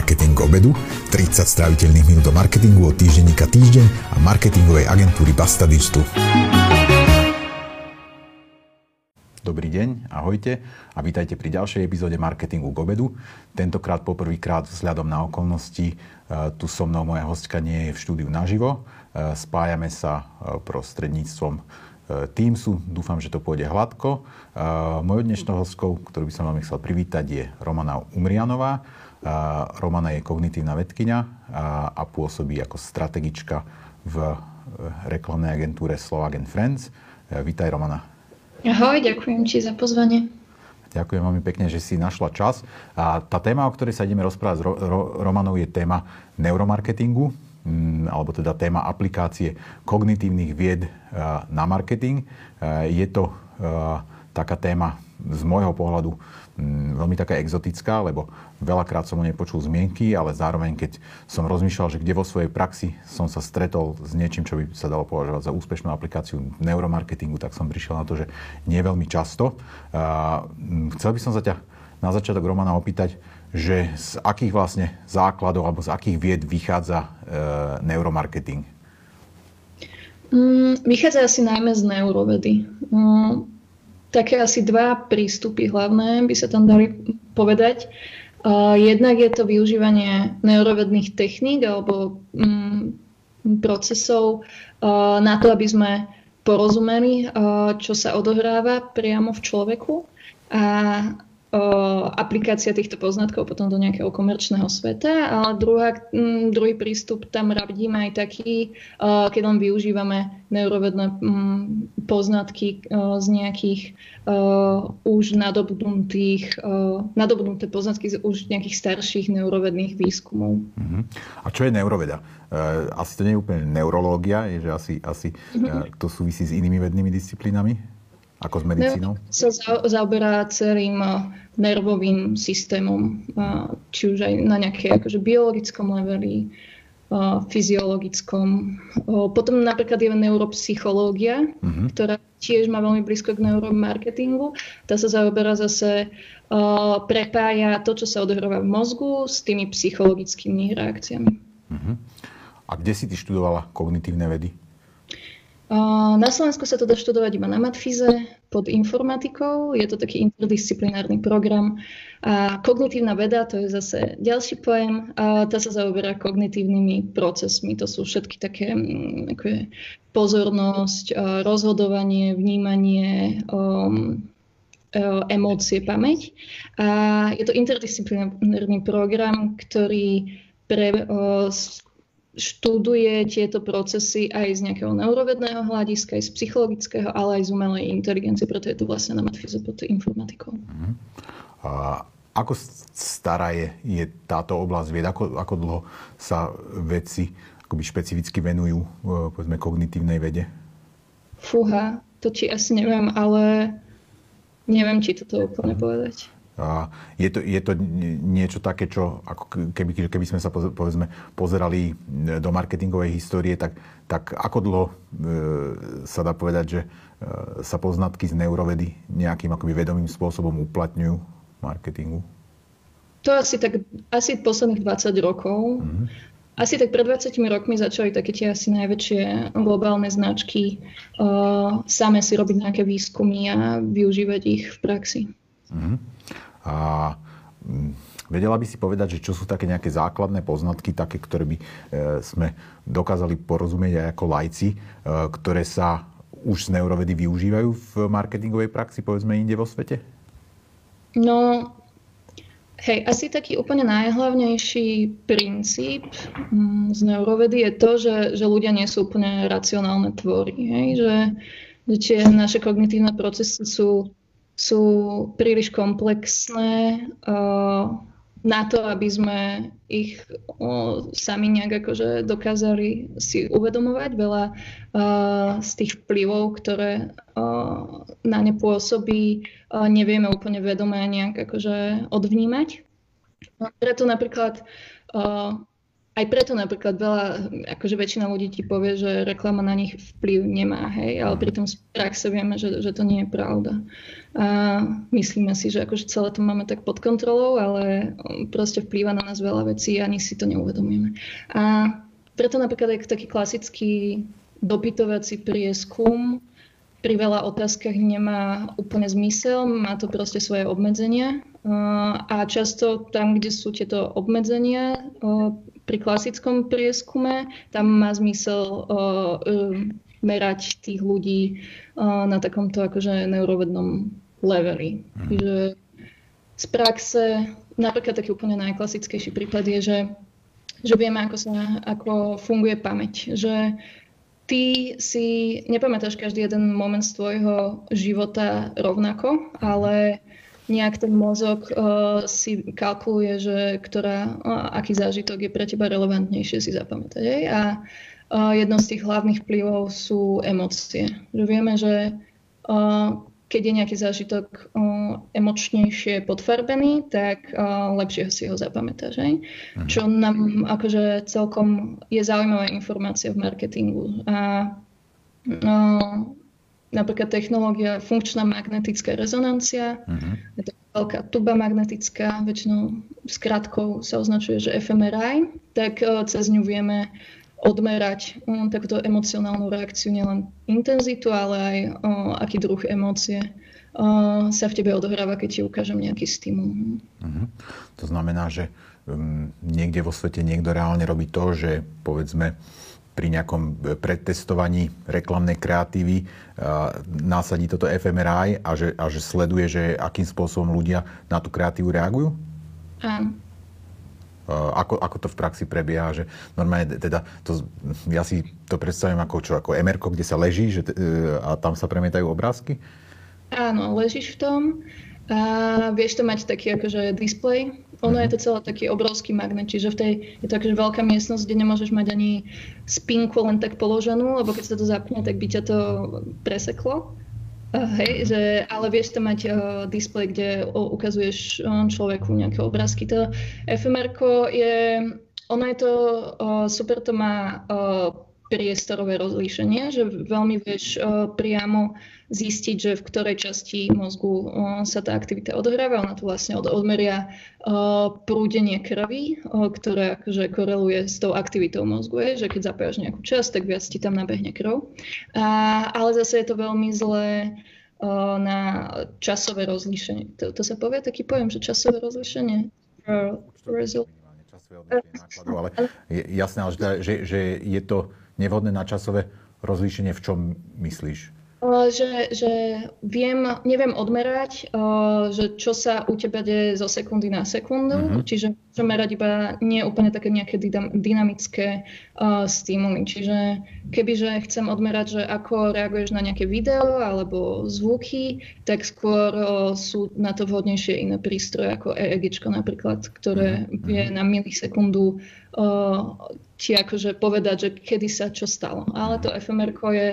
Marketing obedu, 30 stráviteľných minút do marketingu od týždenníka Týždeň a marketingovej agentúry Basta Digital. Dobrý deň, ahojte a vítajte pri ďalšej epizóde Marketingu k obedu. Tentokrát poprvýkrát vzhľadom na okolnosti e, tu so mnou moja hostka nie je v štúdiu naživo. E, spájame sa e, prostredníctvom Teamsu. Dúfam, že to pôjde hladko. Mojou dnešnou hostkou, ktorú by som vám chcel privítať, je Romana Umrianová. Romana je kognitívna vedkynia a pôsobí ako strategička v reklamnej agentúre Slovak Friends. Vítaj Romana. Ahoj, ďakujem ti za pozvanie. Ďakujem veľmi pekne, že si našla čas. A tá téma, o ktorej sa ideme rozprávať s Romanou, je téma neuromarketingu, mm, alebo teda téma aplikácie kognitívnych vied na marketing. Je to taká téma z môjho pohľadu mm, veľmi taká exotická, lebo veľakrát som o nej počul zmienky, ale zároveň, keď som rozmýšľal, že kde vo svojej praxi som sa stretol s niečím, čo by sa dalo považovať za úspešnú aplikáciu neuromarketingu, tak som prišiel na to, že nie veľmi často. Mm, chcel by som sa ťa na začiatok Romana opýtať, že z akých vlastne základov alebo z akých vied vychádza e, neuromarketing? Mm, vychádza asi najmä z neurovedy. Také asi dva prístupy hlavné by sa tam dali povedať. Jednak je to využívanie neurovedných techník alebo um, procesov na to, aby sme porozumeli, čo sa odohráva priamo v človeku. A aplikácia týchto poznatkov potom do nejakého komerčného sveta. A druhá, druhý prístup tam radím aj taký, keď len využívame neurovedné poznatky z nejakých už nadobudnutých, nadobudnuté poznatky z už nejakých starších neurovedných výskumov. Uh-huh. A čo je neuroveda? E, asi to nie je úplne neurológia, je, že asi, asi uh-huh. to súvisí s inými vednými disciplínami? Ako s medicínou? No, sa zaoberá celým uh, nervovým systémom, uh, či už aj na nejaké akože biologickom leveli, uh, fyziologickom. Potom napríklad je neuropsychológia, uh-huh. ktorá tiež má veľmi blízko k neuromarketingu. Tá sa zaoberá zase, prepája to, čo sa odohráva v mozgu s tými psychologickými reakciami. Uh-huh. A kde si ty študovala kognitívne vedy? Na Slovensku sa to dá študovať iba na matfize pod informatikou. Je to taký interdisciplinárny program. A kognitívna veda, to je zase ďalší pojem, a tá sa zaoberá kognitívnymi procesmi. To sú všetky také ako je pozornosť, rozhodovanie, vnímanie, um, e, emócie, pamäť. A je to interdisciplinárny program, ktorý pre, študuje tieto procesy aj z nejakého neurovedného hľadiska, aj z psychologického, ale aj z umelej inteligencie, preto je to vlastne na matfize pod informatikou. Uh-huh. A ako stará je, je táto oblasť vied? Ako, ako dlho sa vedci akoby špecificky venujú e, povedzme, kognitívnej vede? Fúha, to či asi neviem, ale neviem, či toto úplne povedať. Je, to, je to niečo také, čo ako keby, keby sme sa povedzme, pozerali do marketingovej histórie, tak, tak ako dlho e, sa dá povedať, že e, sa poznatky z neurovedy nejakým akoby vedomým spôsobom uplatňujú v marketingu? To asi tak, asi posledných 20 rokov. Mm-hmm. Asi tak pred 20 rokmi začali také tie asi najväčšie globálne značky uh, same si robiť nejaké výskumy a využívať ich v praxi. Mm-hmm. A mm, vedela by si povedať, že čo sú také nejaké základné poznatky, také, ktoré by e, sme dokázali porozumieť aj ako lajci, e, ktoré sa už z neurovedy využívajú v marketingovej praxi, povedzme, inde vo svete? No, hej, asi taký úplne najhlavnejší princíp mm, z neurovedy je to, že, že ľudia nie sú úplne racionálne tvory. Hej? Že, že tie naše kognitívne procesy sú sú príliš komplexné na to, aby sme ich uh, sami nejak akože dokázali si uvedomovať. Veľa uh, z tých vplyvov, ktoré uh, na ne pôsobí, uh, nevieme úplne vedome nejak akože odvnímať. Preto napríklad uh, aj preto napríklad veľa, akože väčšina ľudí ti povie, že reklama na nich vplyv nemá, hej, ale pritom z praxe vieme, že, že to nie je pravda. A myslíme si, že akože celé to máme tak pod kontrolou, ale proste vplýva na nás veľa vecí a ani si to neuvedomujeme. A preto napríklad aj taký klasický dopytovací prieskum pri veľa otázkach nemá úplne zmysel, má to proste svoje obmedzenia a často tam, kde sú tieto obmedzenia pri klasickom prieskume, tam má zmysel merať tých ľudí na takomto akože neurovednom leveli. Mhm. Čiže z praxe, napríklad taký úplne najklasickejší prípad je, že, že vieme, ako, sa, ako funguje pamäť. Že ty si nepamätáš každý jeden moment z tvojho života rovnako, ale nejak ten mozog uh, si kalkuluje, že ktorá, uh, aký zážitok je pre teba relevantnejšie si zapamätať. Aj? A uh, jedno z tých hlavných vplyvov sú emócie. Že vieme, že uh, keď je nejaký zážitok uh, emočnejšie podfarbený, tak uh, lepšie si ho zapamätáš. Mhm. Čo nám akože celkom je zaujímavá informácia v marketingu. A uh, napríklad technológia funkčná magnetická rezonancia, uh-huh. je to veľká tuba magnetická, väčšinou skratkou sa označuje, že fMRI, tak uh, cez ňu vieme odmerať um, takúto emocionálnu reakciu, nielen intenzitu, ale aj uh, aký druh emócie uh, sa v tebe odohráva, keď ti ukážem nejaký stimul. Uh-huh. To znamená, že um, niekde vo svete niekto reálne robí to, že povedzme pri nejakom predtestovaní reklamnej kreatívy uh, násadí toto fMRI a že, a že sleduje, že akým spôsobom ľudia na tú kreatívu reagujú? Áno. Eh, ako, ako to v praxi prebieha, že normálne teda, to, ja si to predstavím ako čo, ako mr kde sa leží že, a tam sa premietajú obrázky? Áno, ležíš v tom a vieš to mať taký akože display. Ono je to celé taký obrovský magnet, čiže v tej, je to akože veľká miestnosť, kde nemôžeš mať ani spinku len tak položenú, lebo keď sa to zapne, tak by ťa to preseklo. Hej, že, ale vieš tam mať uh, displej, kde uh, ukazuješ uh, človeku nejaké obrázky. To fmr je, ono je to, uh, super to má uh, priestorové rozlíšenie, že veľmi vieš uh, priamo zistiť, že v ktorej časti mozgu sa tá aktivita odohráva. Ona tu vlastne od, odmeria prúdenie krvi, ktoré akože koreluje s tou aktivitou mozgu. Je, že keď zapájaš nejakú časť, tak viac ti tam nabehne krv. A, ale zase je to veľmi zlé na časové rozlíšenie. To, to sa povie taký pojem, že časové rozlíšenie. ale je jasné, ale že, že je to nevhodné na časové rozlíšenie, v čom myslíš? Že, že viem, neviem odmerať, že čo sa u teba deje zo sekundy na sekundu, mm-hmm. čiže môžem merať iba nie úplne také nejaké dynamické uh, stimuly. Čiže kebyže chcem odmerať, že ako reaguješ na nejaké video alebo zvuky, tak skôr uh, sú na to vhodnejšie iné prístroje ako EEG napríklad, ktoré mm-hmm. vie na milisekundu uh, ti akože povedať, že kedy sa čo stalo. Ale to fMR je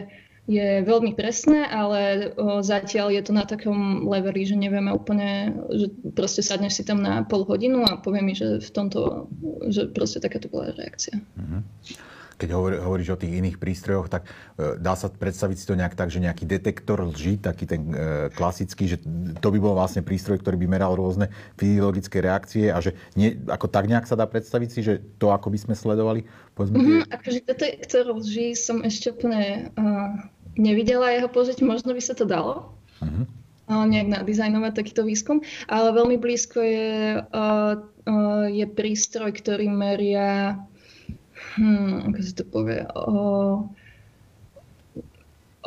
je veľmi presné, ale o, zatiaľ je to na takom leveli, že nevieme úplne, že proste sadneš si tam na pol hodinu a povie mi, že v tomto, že proste takáto bola reakcia. Mm-hmm. Keď hovor, hovoríš o tých iných prístrojoch, tak e, dá sa predstaviť si to nejak tak, že nejaký detektor lží, taký ten e, klasický, že to by bol vlastne prístroj, ktorý by meral rôzne fyziologické reakcie a že nie, ako tak nejak sa dá predstaviť si, že to ako by sme sledovali? Povedzme, mm-hmm, akože detektor lží som ešte úplne uh, nevidela jeho použiť, možno by sa to dalo. Uh-huh. nejak nadizajnovať takýto výskum, ale veľmi blízko je, uh, uh, je prístroj, ktorý meria, hmm, ako sa to povie, uh,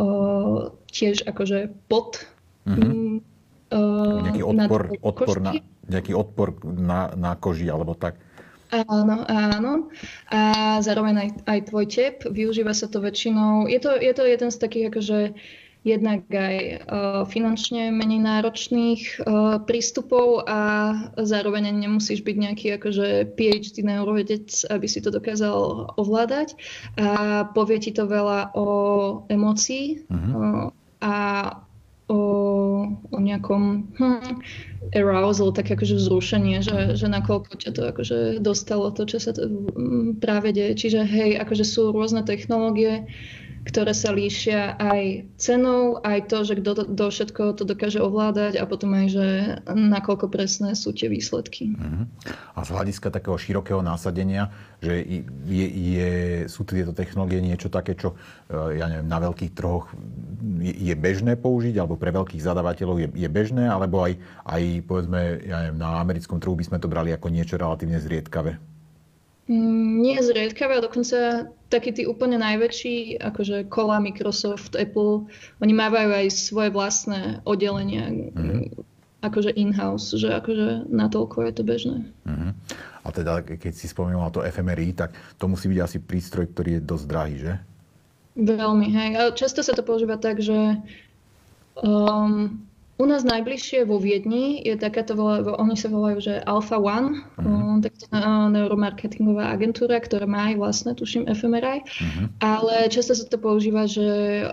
uh, tiež akože pod uh-huh. uh, nejaký odpor, na odpor, na, nejaký odpor na, na koži alebo tak. Áno, áno. A zároveň aj, aj tvoj tep. Využíva sa to väčšinou. Je to, je to jeden z takých akože jednak aj uh, finančne menej náročných uh, prístupov a zároveň nemusíš byť nejaký akože PhD neurovedec, aby si to dokázal ovládať. A povie ti to veľa o emócii uh-huh. uh, a o o nejakom hm, arousal, tak akože vzrušenie, že, že nakoľko ťa to akože dostalo to, čo sa to hm, práve deje. Čiže hej, akože sú rôzne technológie, ktoré sa líšia aj cenou, aj to, že kto do všetko to dokáže ovládať a potom aj, že nakoľko presné sú tie výsledky. Uh-huh. A z hľadiska takého širokého násadenia, že je, je, sú tieto technológie niečo také, čo e, ja neviem, na veľkých trhoch je, je bežné použiť, alebo pre veľkých zadavateľov je, je bežné, alebo aj, aj povedzme, ja neviem, na americkom trhu by sme to brali ako niečo relatívne zriedkavé? Nie zriedkavé, a dokonca takí tí úplne najväčší, akože kola Microsoft, Apple, oni mávajú aj svoje vlastné oddelenia, mm-hmm. akože in-house, že akože natoľko je to bežné. Mm-hmm. A teda, keď si spomínala to FMRI, tak to musí byť asi prístroj, ktorý je dosť drahý, že? Veľmi, hej. A často sa to používa tak, že um, u nás najbližšie vo Viedni je takáto, oni sa volajú, že Alpha One, uh-huh. taká neuromarketingová agentúra, ktorá má aj vlastné, tuším, FMRI, uh-huh. Mhm. ale často sa to používa, že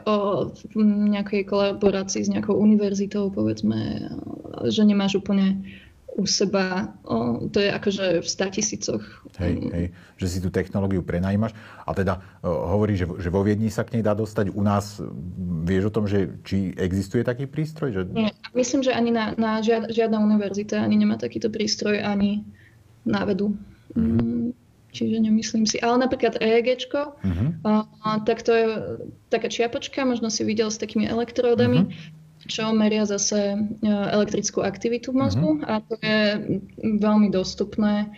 o, v nejakej kolaborácii s nejakou univerzitou, povedzme, že nemáš úplne u seba, o, to je akože v statisícoch. Hej, hej, že si tú technológiu prenajímaš a teda o, hovorí, že, že vo Viedni sa k nej dá dostať. U nás vieš o tom, že či existuje taký prístroj? Že... Nie, myslím, že ani na, na žiad, žiadna univerzita ani nemá takýto prístroj, ani na vedu. Mm-hmm. Čiže nemyslím si. Ale napríklad EEG, uh-huh. a, tak to je taká čiapočka, možno si videl s takými elektródami. Uh-huh čo meria zase e, elektrickú aktivitu v mozgu uh-huh. a to je veľmi dostupné,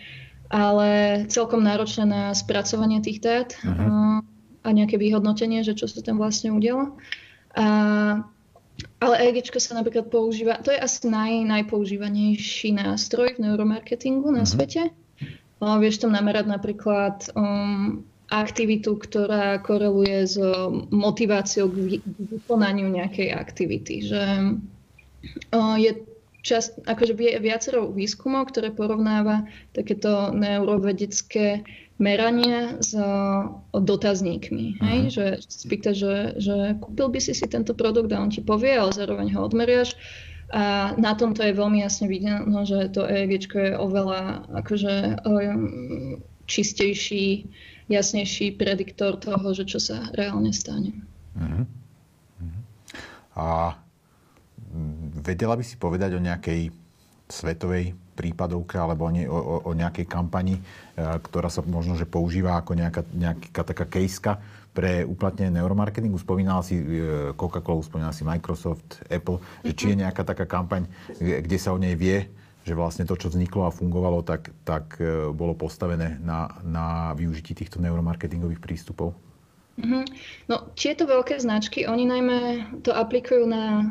ale celkom náročné na spracovanie tých dát uh-huh. a nejaké vyhodnotenie, že čo sa tam vlastne udialo. A, ale EEG sa napríklad používa, to je asi naj, najpoužívanejší nástroj v neuromarketingu na uh-huh. svete. No, vieš tam namerať napríklad um, aktivitu, ktorá koreluje s motiváciou k vykonaniu nejakej aktivity. Že je čas, akože viacero výskumov, ktoré porovnáva takéto neurovedecké merania s dotazníkmi. Hej? Uh-huh. Že spýta, že, že kúpil by si si tento produkt a on ti povie, ale zároveň ho odmeriaš. A na tomto je veľmi jasne vidno, že to EEG je oveľa akože, čistejší jasnejší prediktor toho, že čo sa reálne stane. Uh-huh. Uh-huh. A vedela by si povedať o nejakej svetovej prípadovke alebo o, ne, o, o nejakej kampani, e, ktorá sa možno že používa ako nejaká, nejaká taká kejska pre uplatnenie neuromarketingu. Spomínala si e, Coca-Cola, spomínala si Microsoft, Apple, že či je nejaká taká kampaň, kde sa o nej vie, že vlastne to, čo vzniklo a fungovalo, tak, tak e, bolo postavené na, na využití týchto neuromarketingových prístupov? Mm-hmm. No, tieto veľké značky, oni najmä to aplikujú na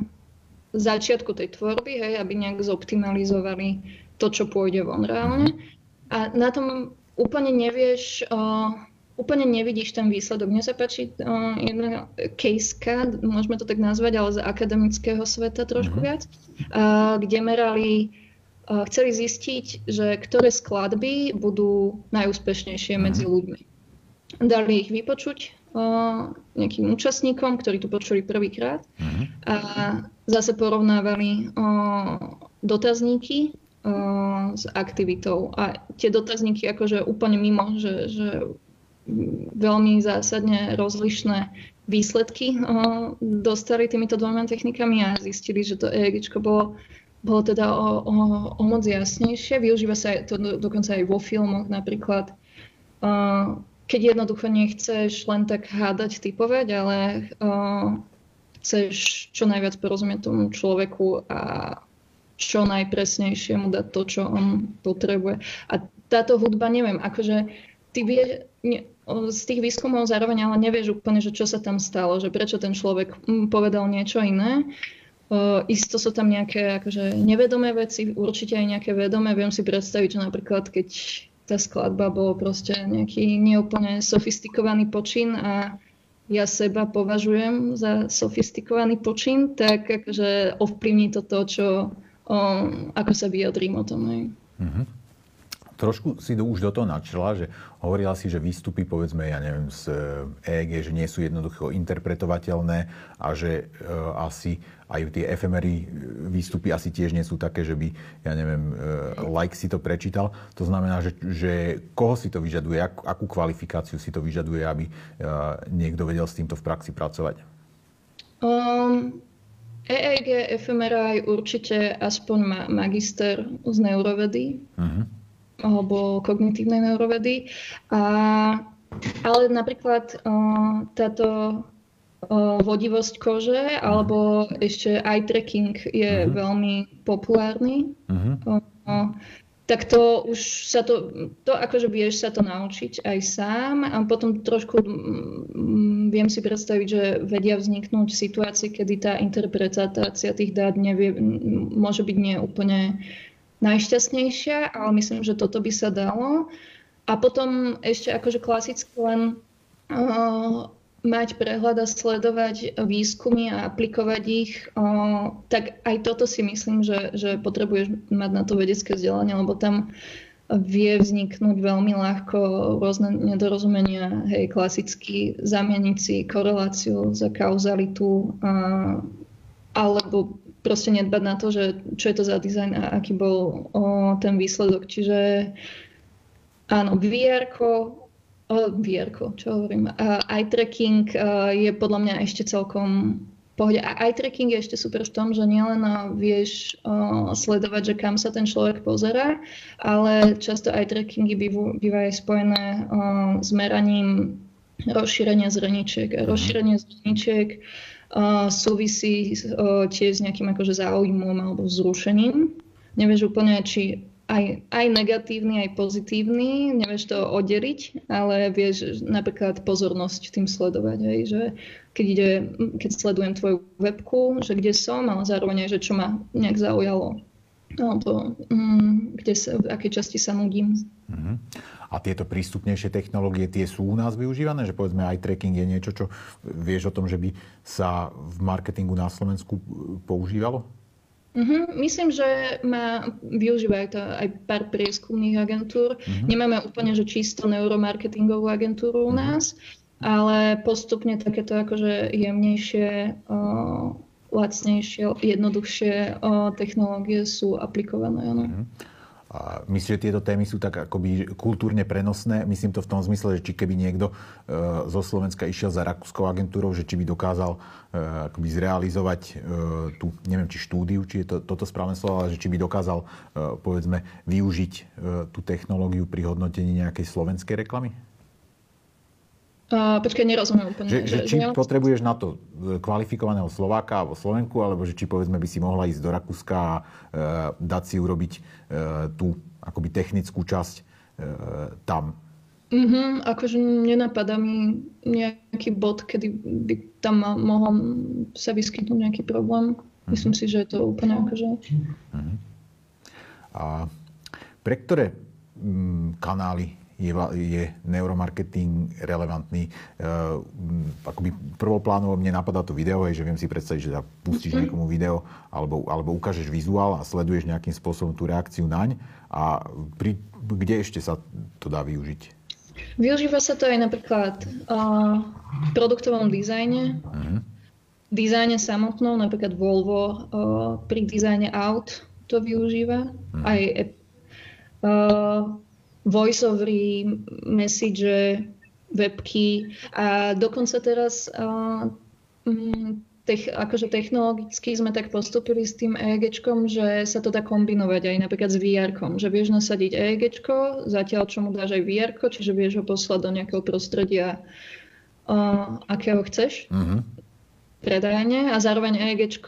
začiatku tej tvorby, hej, aby nejak zoptimalizovali to, čo pôjde von reálne. Mm-hmm. A na tom úplne nevieš, uh, úplne nevidíš ten výsledok. Mne sa páči uh, jedna caseka, môžeme to tak nazvať, ale z akademického sveta trošku mm-hmm. viac, uh, kde merali chceli zistiť, že ktoré skladby budú najúspešnejšie mhm. medzi ľuďmi. Dali ich vypočuť nejakým účastníkom, ktorí tu počuli prvýkrát mhm. a zase porovnávali dotazníky s aktivitou. A tie dotazníky akože úplne mimo, že, že veľmi zásadne rozlišné výsledky dostali týmito dvoma technikami a zistili, že to EEG bolo bolo teda o, o, o moc jasnejšie. Využíva sa to do, dokonca aj vo filmoch napríklad. Uh, keď jednoducho nechceš len tak hádať, typovať, ale uh, chceš čo najviac porozumieť tomu človeku a čo najpresnejšie mu dať to, čo on potrebuje. A táto hudba, neviem, akože ty vie, ne, z tých výskumov zároveň ale nevieš úplne, že čo sa tam stalo, že prečo ten človek mm, povedal niečo iné. Uh, isto sú tam nejaké akože nevedomé veci, určite aj nejaké vedomé. Viem si predstaviť, že napríklad keď tá skladba bol proste nejaký neúplne sofistikovaný počin a ja seba považujem za sofistikovaný počin, tak akože ovplyvní to to, čo, um, ako sa vyjadrím o tom. Uh-huh. Trošku si do, už do toho načrla, že hovorila si, že výstupy, povedzme, ja neviem, z EEG, že nie sú jednoducho interpretovateľné a že e, asi aj tie efemery výstupy asi tiež nie sú také, že by, ja neviem, e, like si to prečítal. To znamená, že, že koho si to vyžaduje, ak, akú kvalifikáciu si to vyžaduje, aby e, niekto vedel s týmto v praxi pracovať? Um, EEG, fMRI určite aspoň ma, magister z neurovedy uh-huh. Alebo kognitívnej neurovedy. A, ale napríklad uh, táto uh, vodivosť kože alebo ešte eye tracking je uh-huh. veľmi populárny. Uh-huh. Uh, tak to už sa to, to akože vieš sa to naučiť aj sám a potom trošku mm, viem si predstaviť, že vedia vzniknúť situácie, kedy tá interpretácia tých dát nevie, môže byť nie úplne najšťastnejšia, ale myslím, že toto by sa dalo. A potom ešte akože klasicky len uh, mať prehľad a sledovať výskumy a aplikovať ich, tak aj toto si myslím, že, že potrebuješ mať na to vedecké vzdelanie, lebo tam vie vzniknúť veľmi ľahko rôzne nedorozumenia, hej, klasicky zamieniť si koreláciu za kauzalitu, a, alebo proste nedbať na to, že čo je to za dizajn a aký bol o, ten výsledok. Čiže áno, VR VR, čo hovorím. Uh, eye tracking uh, je podľa mňa ešte celkom pohode. A eye tracking je ešte super v tom, že nielen vieš sledovať, že kam sa ten človek pozera, ale často eye trackingy bývajú, spojené s meraním rozšírenia zreničiek. A mhm. rozšírenie zreničiek uh, súvisí uh, tiež s nejakým akože záujmom alebo vzrušením. Nevieš úplne, či aj, aj negatívny, aj pozitívny, nevieš to oddeliť, ale vieš napríklad pozornosť tým sledovať, hej, že keď, ide, keď sledujem tvoju webku, že kde som, ale zároveň aj, že čo ma nejak zaujalo, alebo mm, kde sa, v akej časti sa nudím. Uh-huh. A tieto prístupnejšie technológie, tie sú u nás využívané? Že povedzme eye tracking je niečo, čo vieš o tom, že by sa v marketingu na Slovensku používalo? Uh-huh. Myslím, že má, využívajú to aj pár prieskumných agentúr. Uh-huh. Nemáme úplne že čisto neuromarketingovú agentúru u uh-huh. nás, ale postupne takéto akože jemnejšie, uh, lacnejšie, jednoduchšie uh, technológie sú aplikované. Ano. Uh-huh. Myslím, že tieto témy sú tak akoby kultúrne prenosné. Myslím to v tom zmysle, že či keby niekto e, zo Slovenska išiel za rakúskou agentúrou, že či by dokázal e, akoby zrealizovať e, tú, neviem, či štúdiu, či je to, toto správne slovo, ale že či by dokázal, povedzme, využiť tú technológiu pri hodnotení nejakej slovenskej reklamy? Uh, počkaj, nerozumiem úplne. Že, že, či že potrebuješ na to e, kvalifikovaného Slováka alebo Slovenku, alebo že či povedzme by si mohla ísť do Rakúska a uh, dať si urobiť uh, tú akoby technickú časť uh, tam. Mm-hmm, akože nenapadá mi nejaký bod, kedy by tam mohol sa vyskytnúť nejaký problém. Mm-hmm. Myslím si, že je to úplne akože... Mm-hmm. A pre ktoré mm, kanály je, je neuromarketing relevantný. Uh, akoby prvoplánovo mne napadá to video, že viem si predstaviť, že pustíš mm-hmm. niekomu video alebo, alebo ukážeš vizuál a sleduješ nejakým spôsobom tú reakciu naň a pri, kde ešte sa to dá využiť? Využíva sa to aj napríklad uh, v produktovom dizajne, uh-huh. dizajne samotnou, napríklad Volvo uh, pri dizajne aut to využíva, uh-huh. aj uh, voiceovery, message, webky a dokonca teraz uh, tech, akože technologicky sme tak postupili s tým EEG, že sa to dá kombinovať aj napríklad s vr že vieš nasadiť EEG, zatiaľ čo mu dáš aj vr čiže vieš ho poslať do nejakého prostredia, uh, akého chceš. Mm-hmm predajne a zároveň EEG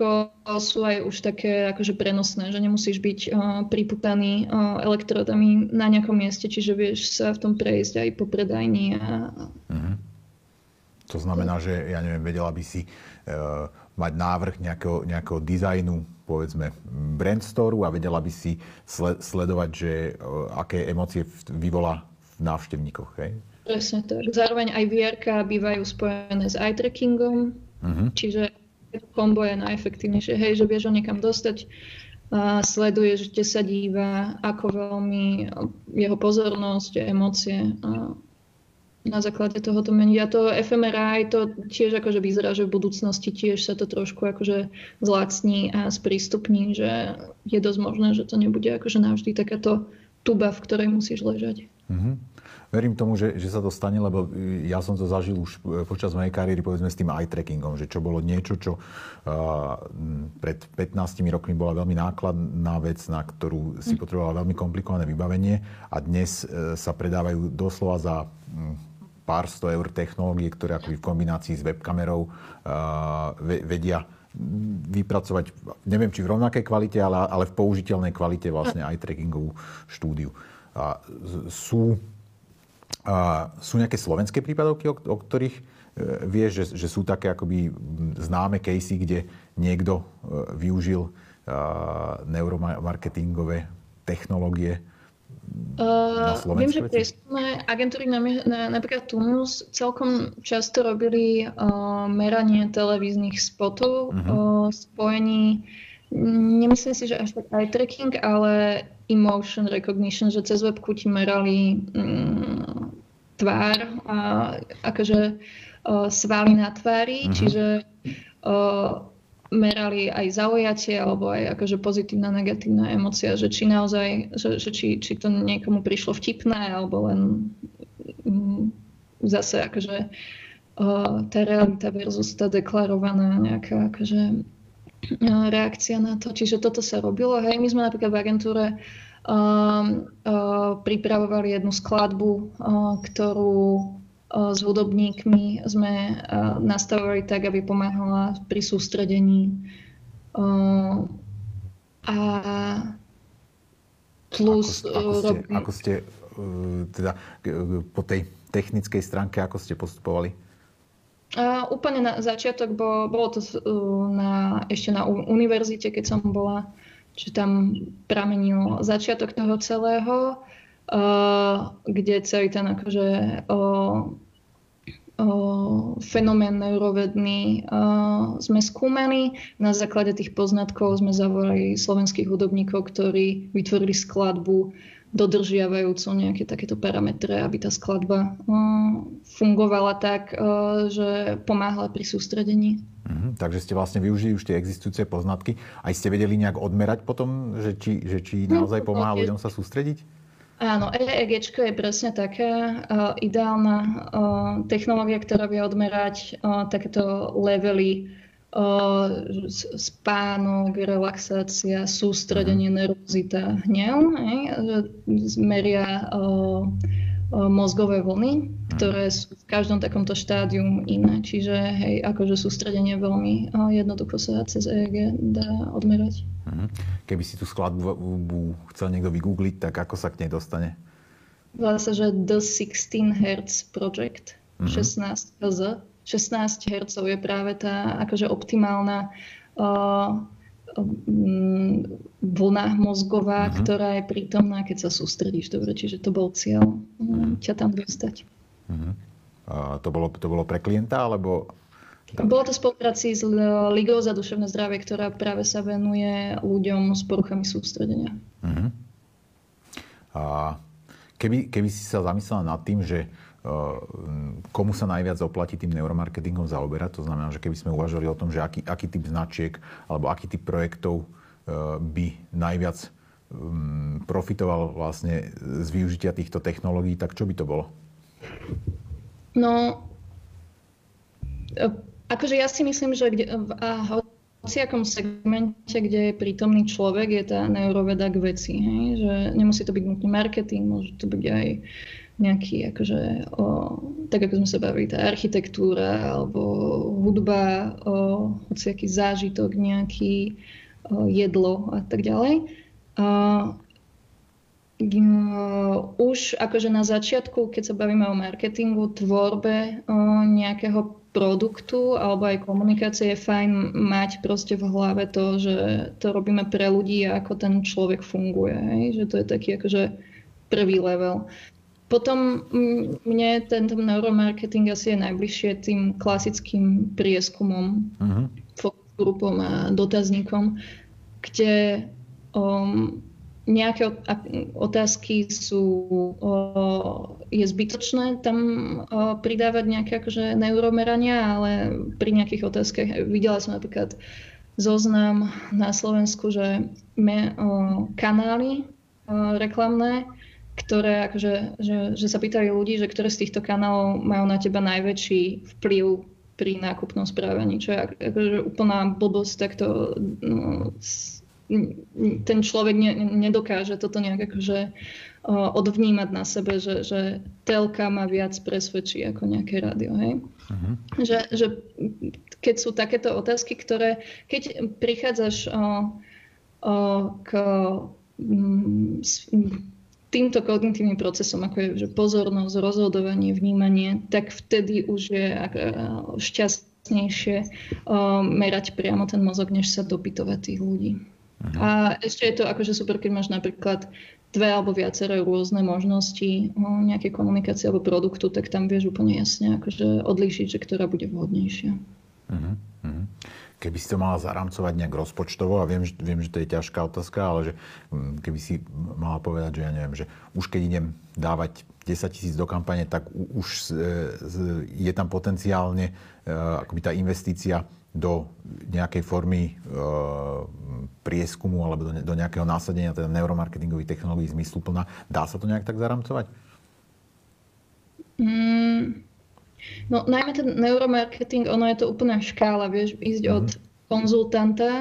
sú aj už také akože prenosné, že nemusíš byť uh, priputaný uh, elektrodami na nejakom mieste, čiže vieš sa v tom prejsť aj po predajni. A... Uh-huh. To znamená, že ja neviem, vedela by si uh, mať návrh nejakého, nejakého dizajnu, povedzme, brand store a vedela by si sle- sledovať, že uh, aké emócie vyvolá v návštevníkoch. Hej? Presne tak. Zároveň aj VR bývajú spojené s eye trackingom, Uh-huh. Čiže kombo je najefektívnejšie. Hej, že vieš ho niekam dostať sleduje, kde sa díva, ako veľmi jeho pozornosť, emócie na základe toho to mení. A to FMRI to tiež akože vyzerá, že v budúcnosti tiež sa to trošku akože zlacní a sprístupní, že je dosť možné, že to nebude akože navždy takáto tuba, v ktorej musíš ležať. Mm-hmm. Verím tomu, že, že sa to stane, lebo ja som to zažil už počas mojej kariéry, povedzme, s tým eye trackingom, že čo bolo niečo, čo uh, pred 15 rokmi bola veľmi nákladná vec, na ktorú si potrebovala veľmi komplikované vybavenie a dnes uh, sa predávajú doslova za um, pár sto eur technológie, ktoré akoby v kombinácii s webkamerou uh, vedia vypracovať, neviem či v rovnakej kvalite, ale, ale v použiteľnej kvalite vlastne aj trackingovú štúdiu. A sú, a sú nejaké slovenské prípadovky, o, o ktorých e, vieš, že, že sú také akoby známe casey, kde niekto e, využil neuromarketingové technológie Uh, viem, že prieskumné agentúry, na, na, napríklad Tunus, celkom často robili uh, meranie televíznych spotov uh-huh. uh, spojení, nemyslím si, že až tak eye tracking, ale emotion recognition, že cez webku ti merali um, tvár, a akože uh, svaly na tvári, uh-huh. čiže uh, merali aj zaujatie alebo aj akože pozitívna, negatívna emocia, že či naozaj, že, že či, či to niekomu prišlo vtipné alebo len um, zase akože uh, tá realita versus tá deklarovaná nejaká akože reakcia na to. Čiže toto sa robilo. Hej, my sme napríklad v agentúre uh, uh, pripravovali jednu skladbu, uh, ktorú s hudobníkmi sme nastavovali tak, aby pomáhala pri sústredení. A plus... Ako, ako ste, robí... ako ste teda po tej technickej stránke, ako ste postupovali? A úplne na začiatok, bo, bolo to na, ešte na univerzite, keď som bola, že tam pramenil začiatok toho celého kde celý ten akože fenomén neurovedný sme skúmali. Na základe tých poznatkov sme zavolali slovenských hudobníkov, ktorí vytvorili skladbu dodržiavajúcu nejaké takéto parametre, aby tá skladba fungovala tak, že pomáhala pri sústredení. Mhm, takže ste vlastne využili už tie existujúce poznatky. Aj ste vedeli nejak odmerať potom, že či, že či no, naozaj pomáha ľuďom sa sústrediť? Áno, EEG je presne taká uh, ideálna uh, technológia, ktorá vie odmerať uh, takéto levely spánok, relaxácia, sústredenie, mhm. nervozita, hnev. Hej, meria uh, mozgové vlny, mhm. ktoré sú v každom takomto štádiu iné. Čiže hej, akože sústredenie veľmi jednoducho sa cez EEG dá odmerať. Mhm. Keby si tú skladbu chcel niekto vygoogliť, tak ako sa k nej dostane? Volá sa, že The 16 Hz Project, mm-hmm. 16 Hz. 16 Hz je práve tá akože optimálna uh, um, vlna mozgová, mm-hmm. ktorá je prítomná, keď sa sústredíš dobre. Čiže to bol cieľ mm-hmm. ťa tam dostať. Mm-hmm. Uh, to, bolo, to bolo pre klienta, alebo bolo to spolupráci s Ligou za duševné zdravie, ktorá práve sa venuje ľuďom s poruchami sústredenia. Uh-huh. A keby, keby si sa zamyslela nad tým, že komu sa najviac oplatí tým neuromarketingom zaoberať, to znamená, že keby sme uvažovali o tom, že aký, aký typ značiek alebo aký typ projektov uh, by najviac um, profitoval vlastne z využitia týchto technológií, tak čo by to bolo? No, Akože ja si myslím, že kde, v hociakom segmente, kde je prítomný človek, je tá neuroveda k veci. Hej? Že nemusí to byť nutný marketing, môže to byť aj nejaký, akože, o, tak ako sme sa bavili, tá architektúra alebo hudba, o, hociaký zážitok, nejaký o, jedlo a tak ďalej. A, už akože na začiatku, keď sa bavíme o marketingu, tvorbe o, nejakého produktu alebo aj komunikácie je fajn mať proste v hlave to, že to robíme pre ľudí a ako ten človek funguje. Hej? Že to je taký akože prvý level. Potom mne tento neuromarketing asi je najbližšie tým klasickým prieskumom, uh-huh. grupom a dotazníkom, kde um, nejaké otázky sú, je zbytočné tam pridávať nejaké akože neuromerania, ale pri nejakých otázkach videla som napríklad zoznam na Slovensku, že me, kanály reklamné, ktoré akože, že, že sa pýtali ľudí, že ktoré z týchto kanálov majú na teba najväčší vplyv pri nákupnom správaní, čo je akože úplná blbosť, tak to no, ten človek ne, nedokáže toto nejak akože odvnímať na sebe, že, že telka ma viac presvedčí ako nejaké rádio. Hej? Uh-huh. Že, že keď sú takéto otázky, ktoré, keď prichádzaš o, o, k m, týmto kognitívnym procesom, ako je že pozornosť, rozhodovanie, vnímanie, tak vtedy už je šťastnejšie merať priamo ten mozog, než sa dopytovať tých ľudí. Uh-huh. A ešte je to akože super, keď máš napríklad dve alebo viaceré rôzne možnosti nejakej komunikácie alebo produktu, tak tam vieš úplne jasne akože odlíšiť, že ktorá bude vhodnejšia. Uh-huh. Uh-huh. Keby si to mala zaramcovať nejak rozpočtovo, a viem, viem, že to je ťažká otázka, ale že mm, keby si mala povedať, že ja neviem, že už keď idem dávať 10 tisíc do kampane, tak už je tam potenciálne akoby tá investícia do nejakej formy e, prieskumu alebo do, do nejakého násadenia teda neuromarketingových technológií zmysluplná. Dá sa to nejak tak zaramcovať? Mm, no najmä ten neuromarketing, ono je to úplná škála, vieš, ísť mm. od mhm. konzultanta,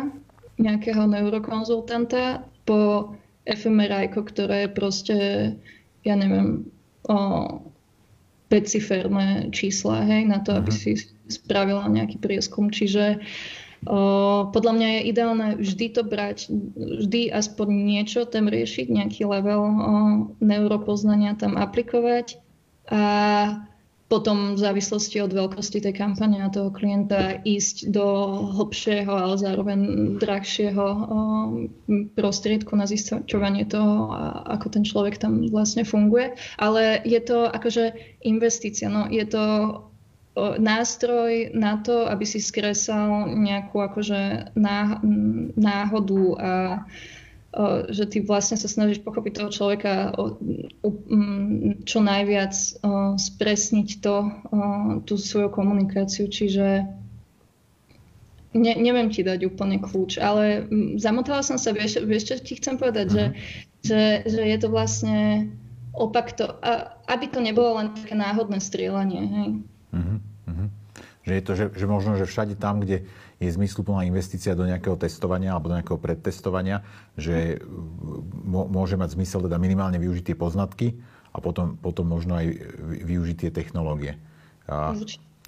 nejakého neurokonzultanta po fMRI, ktoré je proste, ja neviem, o, peciferné čísla, hej, na to, mm. aby mhm. si spravila nejaký prieskum. Čiže o, podľa mňa je ideálne vždy to brať, vždy aspoň niečo tam riešiť, nejaký level o, neuropoznania tam aplikovať a potom v závislosti od veľkosti tej kampane a toho klienta ísť do hlbšieho, ale zároveň drahšieho prostriedku na zisťovanie toho, ako ten človek tam vlastne funguje. Ale je to akože investícia. No, je to nástroj na to, aby si skresal nejakú akože náhodu a že ty vlastne sa snažíš pochopiť toho človeka čo najviac spresniť to, tú svoju komunikáciu. Čiže ne, neviem ti dať úplne kľúč, ale zamotala som sa, vieš, vieš čo ti chcem povedať, uh-huh. že, mhm. že, že je to vlastne opak to, aby to nebolo len také náhodné strieľanie. Hej? Uh-huh. Že je to, že, že možno, že všade tam, kde je zmysluplná investícia do nejakého testovania alebo do nejakého predtestovania, že môže mať zmysel teda minimálne využiť tie poznatky a potom, potom možno aj využiť tie technológie. A,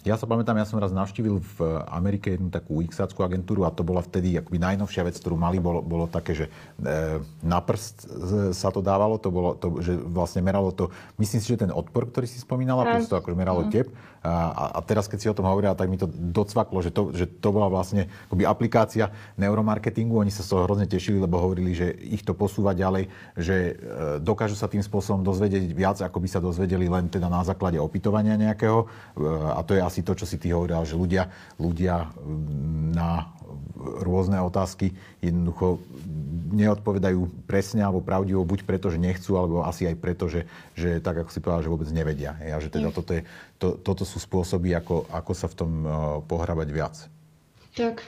ja sa pamätám, ja som raz navštívil v Amerike jednu takú x agentúru a to bola vtedy akoby najnovšia vec, ktorú mali, bolo, bolo také, že e, na prst sa to dávalo, to bolo, to, že vlastne meralo to, myslím si, že ten odpor, ktorý si spomínala, plus to akože meralo tep. A, a teraz, keď si o tom hovorila, tak mi to docvaklo, že to, že to bola vlastne akoby aplikácia neuromarketingu. Oni sa z toho hrozne tešili, lebo hovorili, že ich to posúva ďalej, že e, dokážu sa tým spôsobom dozvedieť viac, ako by sa dozvedeli len teda na základe opytovania nejakého. E, a to je asi to, čo si ty hovoril, že ľudia, ľudia mm, na rôzne otázky jednoducho neodpovedajú presne alebo pravdivo, buď preto, že nechcú, alebo asi aj preto, že, že tak ako si povedal, že vôbec nevedia. A že teda toto, je, to, toto sú spôsoby, ako, ako sa v tom uh, pohrabať viac. Tak.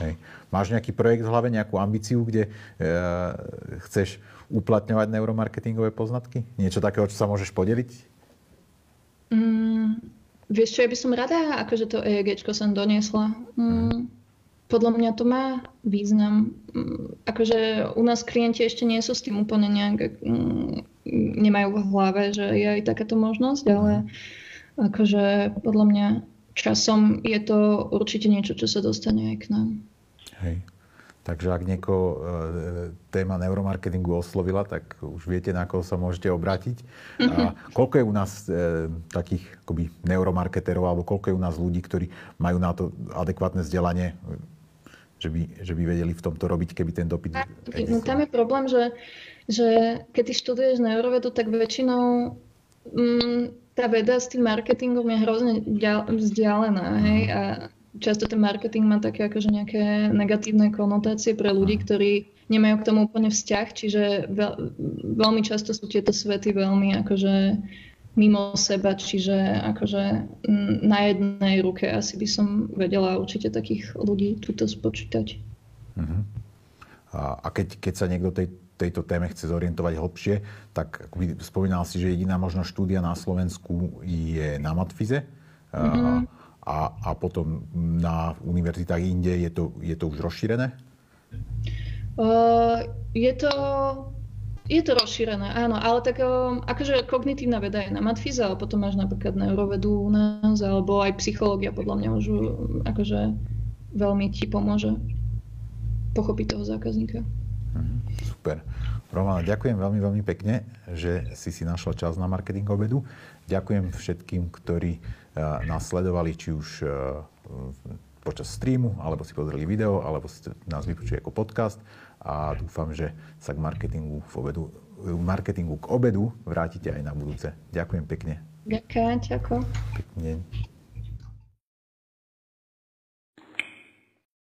Hej. Máš nejaký projekt v hlave, nejakú ambíciu, kde uh, chceš uplatňovať neuromarketingové poznatky? Niečo takého, čo sa môžeš podeliť? Mm, vieš čo, ja by som rada akože to EEG som doniesla. Mm. Mm podľa mňa to má význam. Mm, akože u nás klienti ešte nie sú s tým úplne nejak, mm, nemajú v hlave, že je aj takáto možnosť, ale akože podľa mňa časom je to určite niečo, čo sa dostane aj k nám. Hej. Takže ak niekoho e, téma neuromarketingu oslovila, tak už viete, na koho sa môžete obrátiť. A koľko je u nás e, takých akoby neuromarketerov, alebo koľko je u nás ľudí, ktorí majú na to adekvátne vzdelanie? že by, že by vedeli v tomto robiť, keby ten dopyt No tam je problém, že, že keď ty študuješ neurovedu, tak väčšinou mm, tá veda s tým marketingom je hrozne vzdialená. Hej? A často ten marketing má také akože nejaké negatívne konotácie pre ľudí, ktorí nemajú k tomu úplne vzťah, čiže veľ, veľmi často sú tieto svety veľmi akože mimo seba, čiže akože na jednej ruke asi by som vedela určite takých ľudí túto spočítať. Uh-huh. A, a keď, keď sa niekto tej, tejto téme chce zorientovať hlbšie, tak spomínal si, že jediná možno štúdia na Slovensku je na Matfize. Uh-huh. A, a potom na univerzitách inde je to, je to už rozšírené? Uh, je to je to rozšírené, áno, ale tak um, akože kognitívna veda je na matfize, ale potom máš napríklad neurovedu u nás, alebo aj psychológia podľa mňa už akože veľmi ti pomôže pochopiť toho zákazníka. Mhm, super. Romana, ďakujem veľmi, veľmi pekne, že si si našla čas na marketing obedu. Ďakujem všetkým, ktorí nás sledovali, či už uh, počas streamu, alebo si pozreli video, alebo si nás vypočuli ako podcast a dúfam, že sa k marketingu, v obedu, marketingu k obedu vrátite aj na budúce. Ďakujem pekne. Ďakujem, ďakujem. Pekne.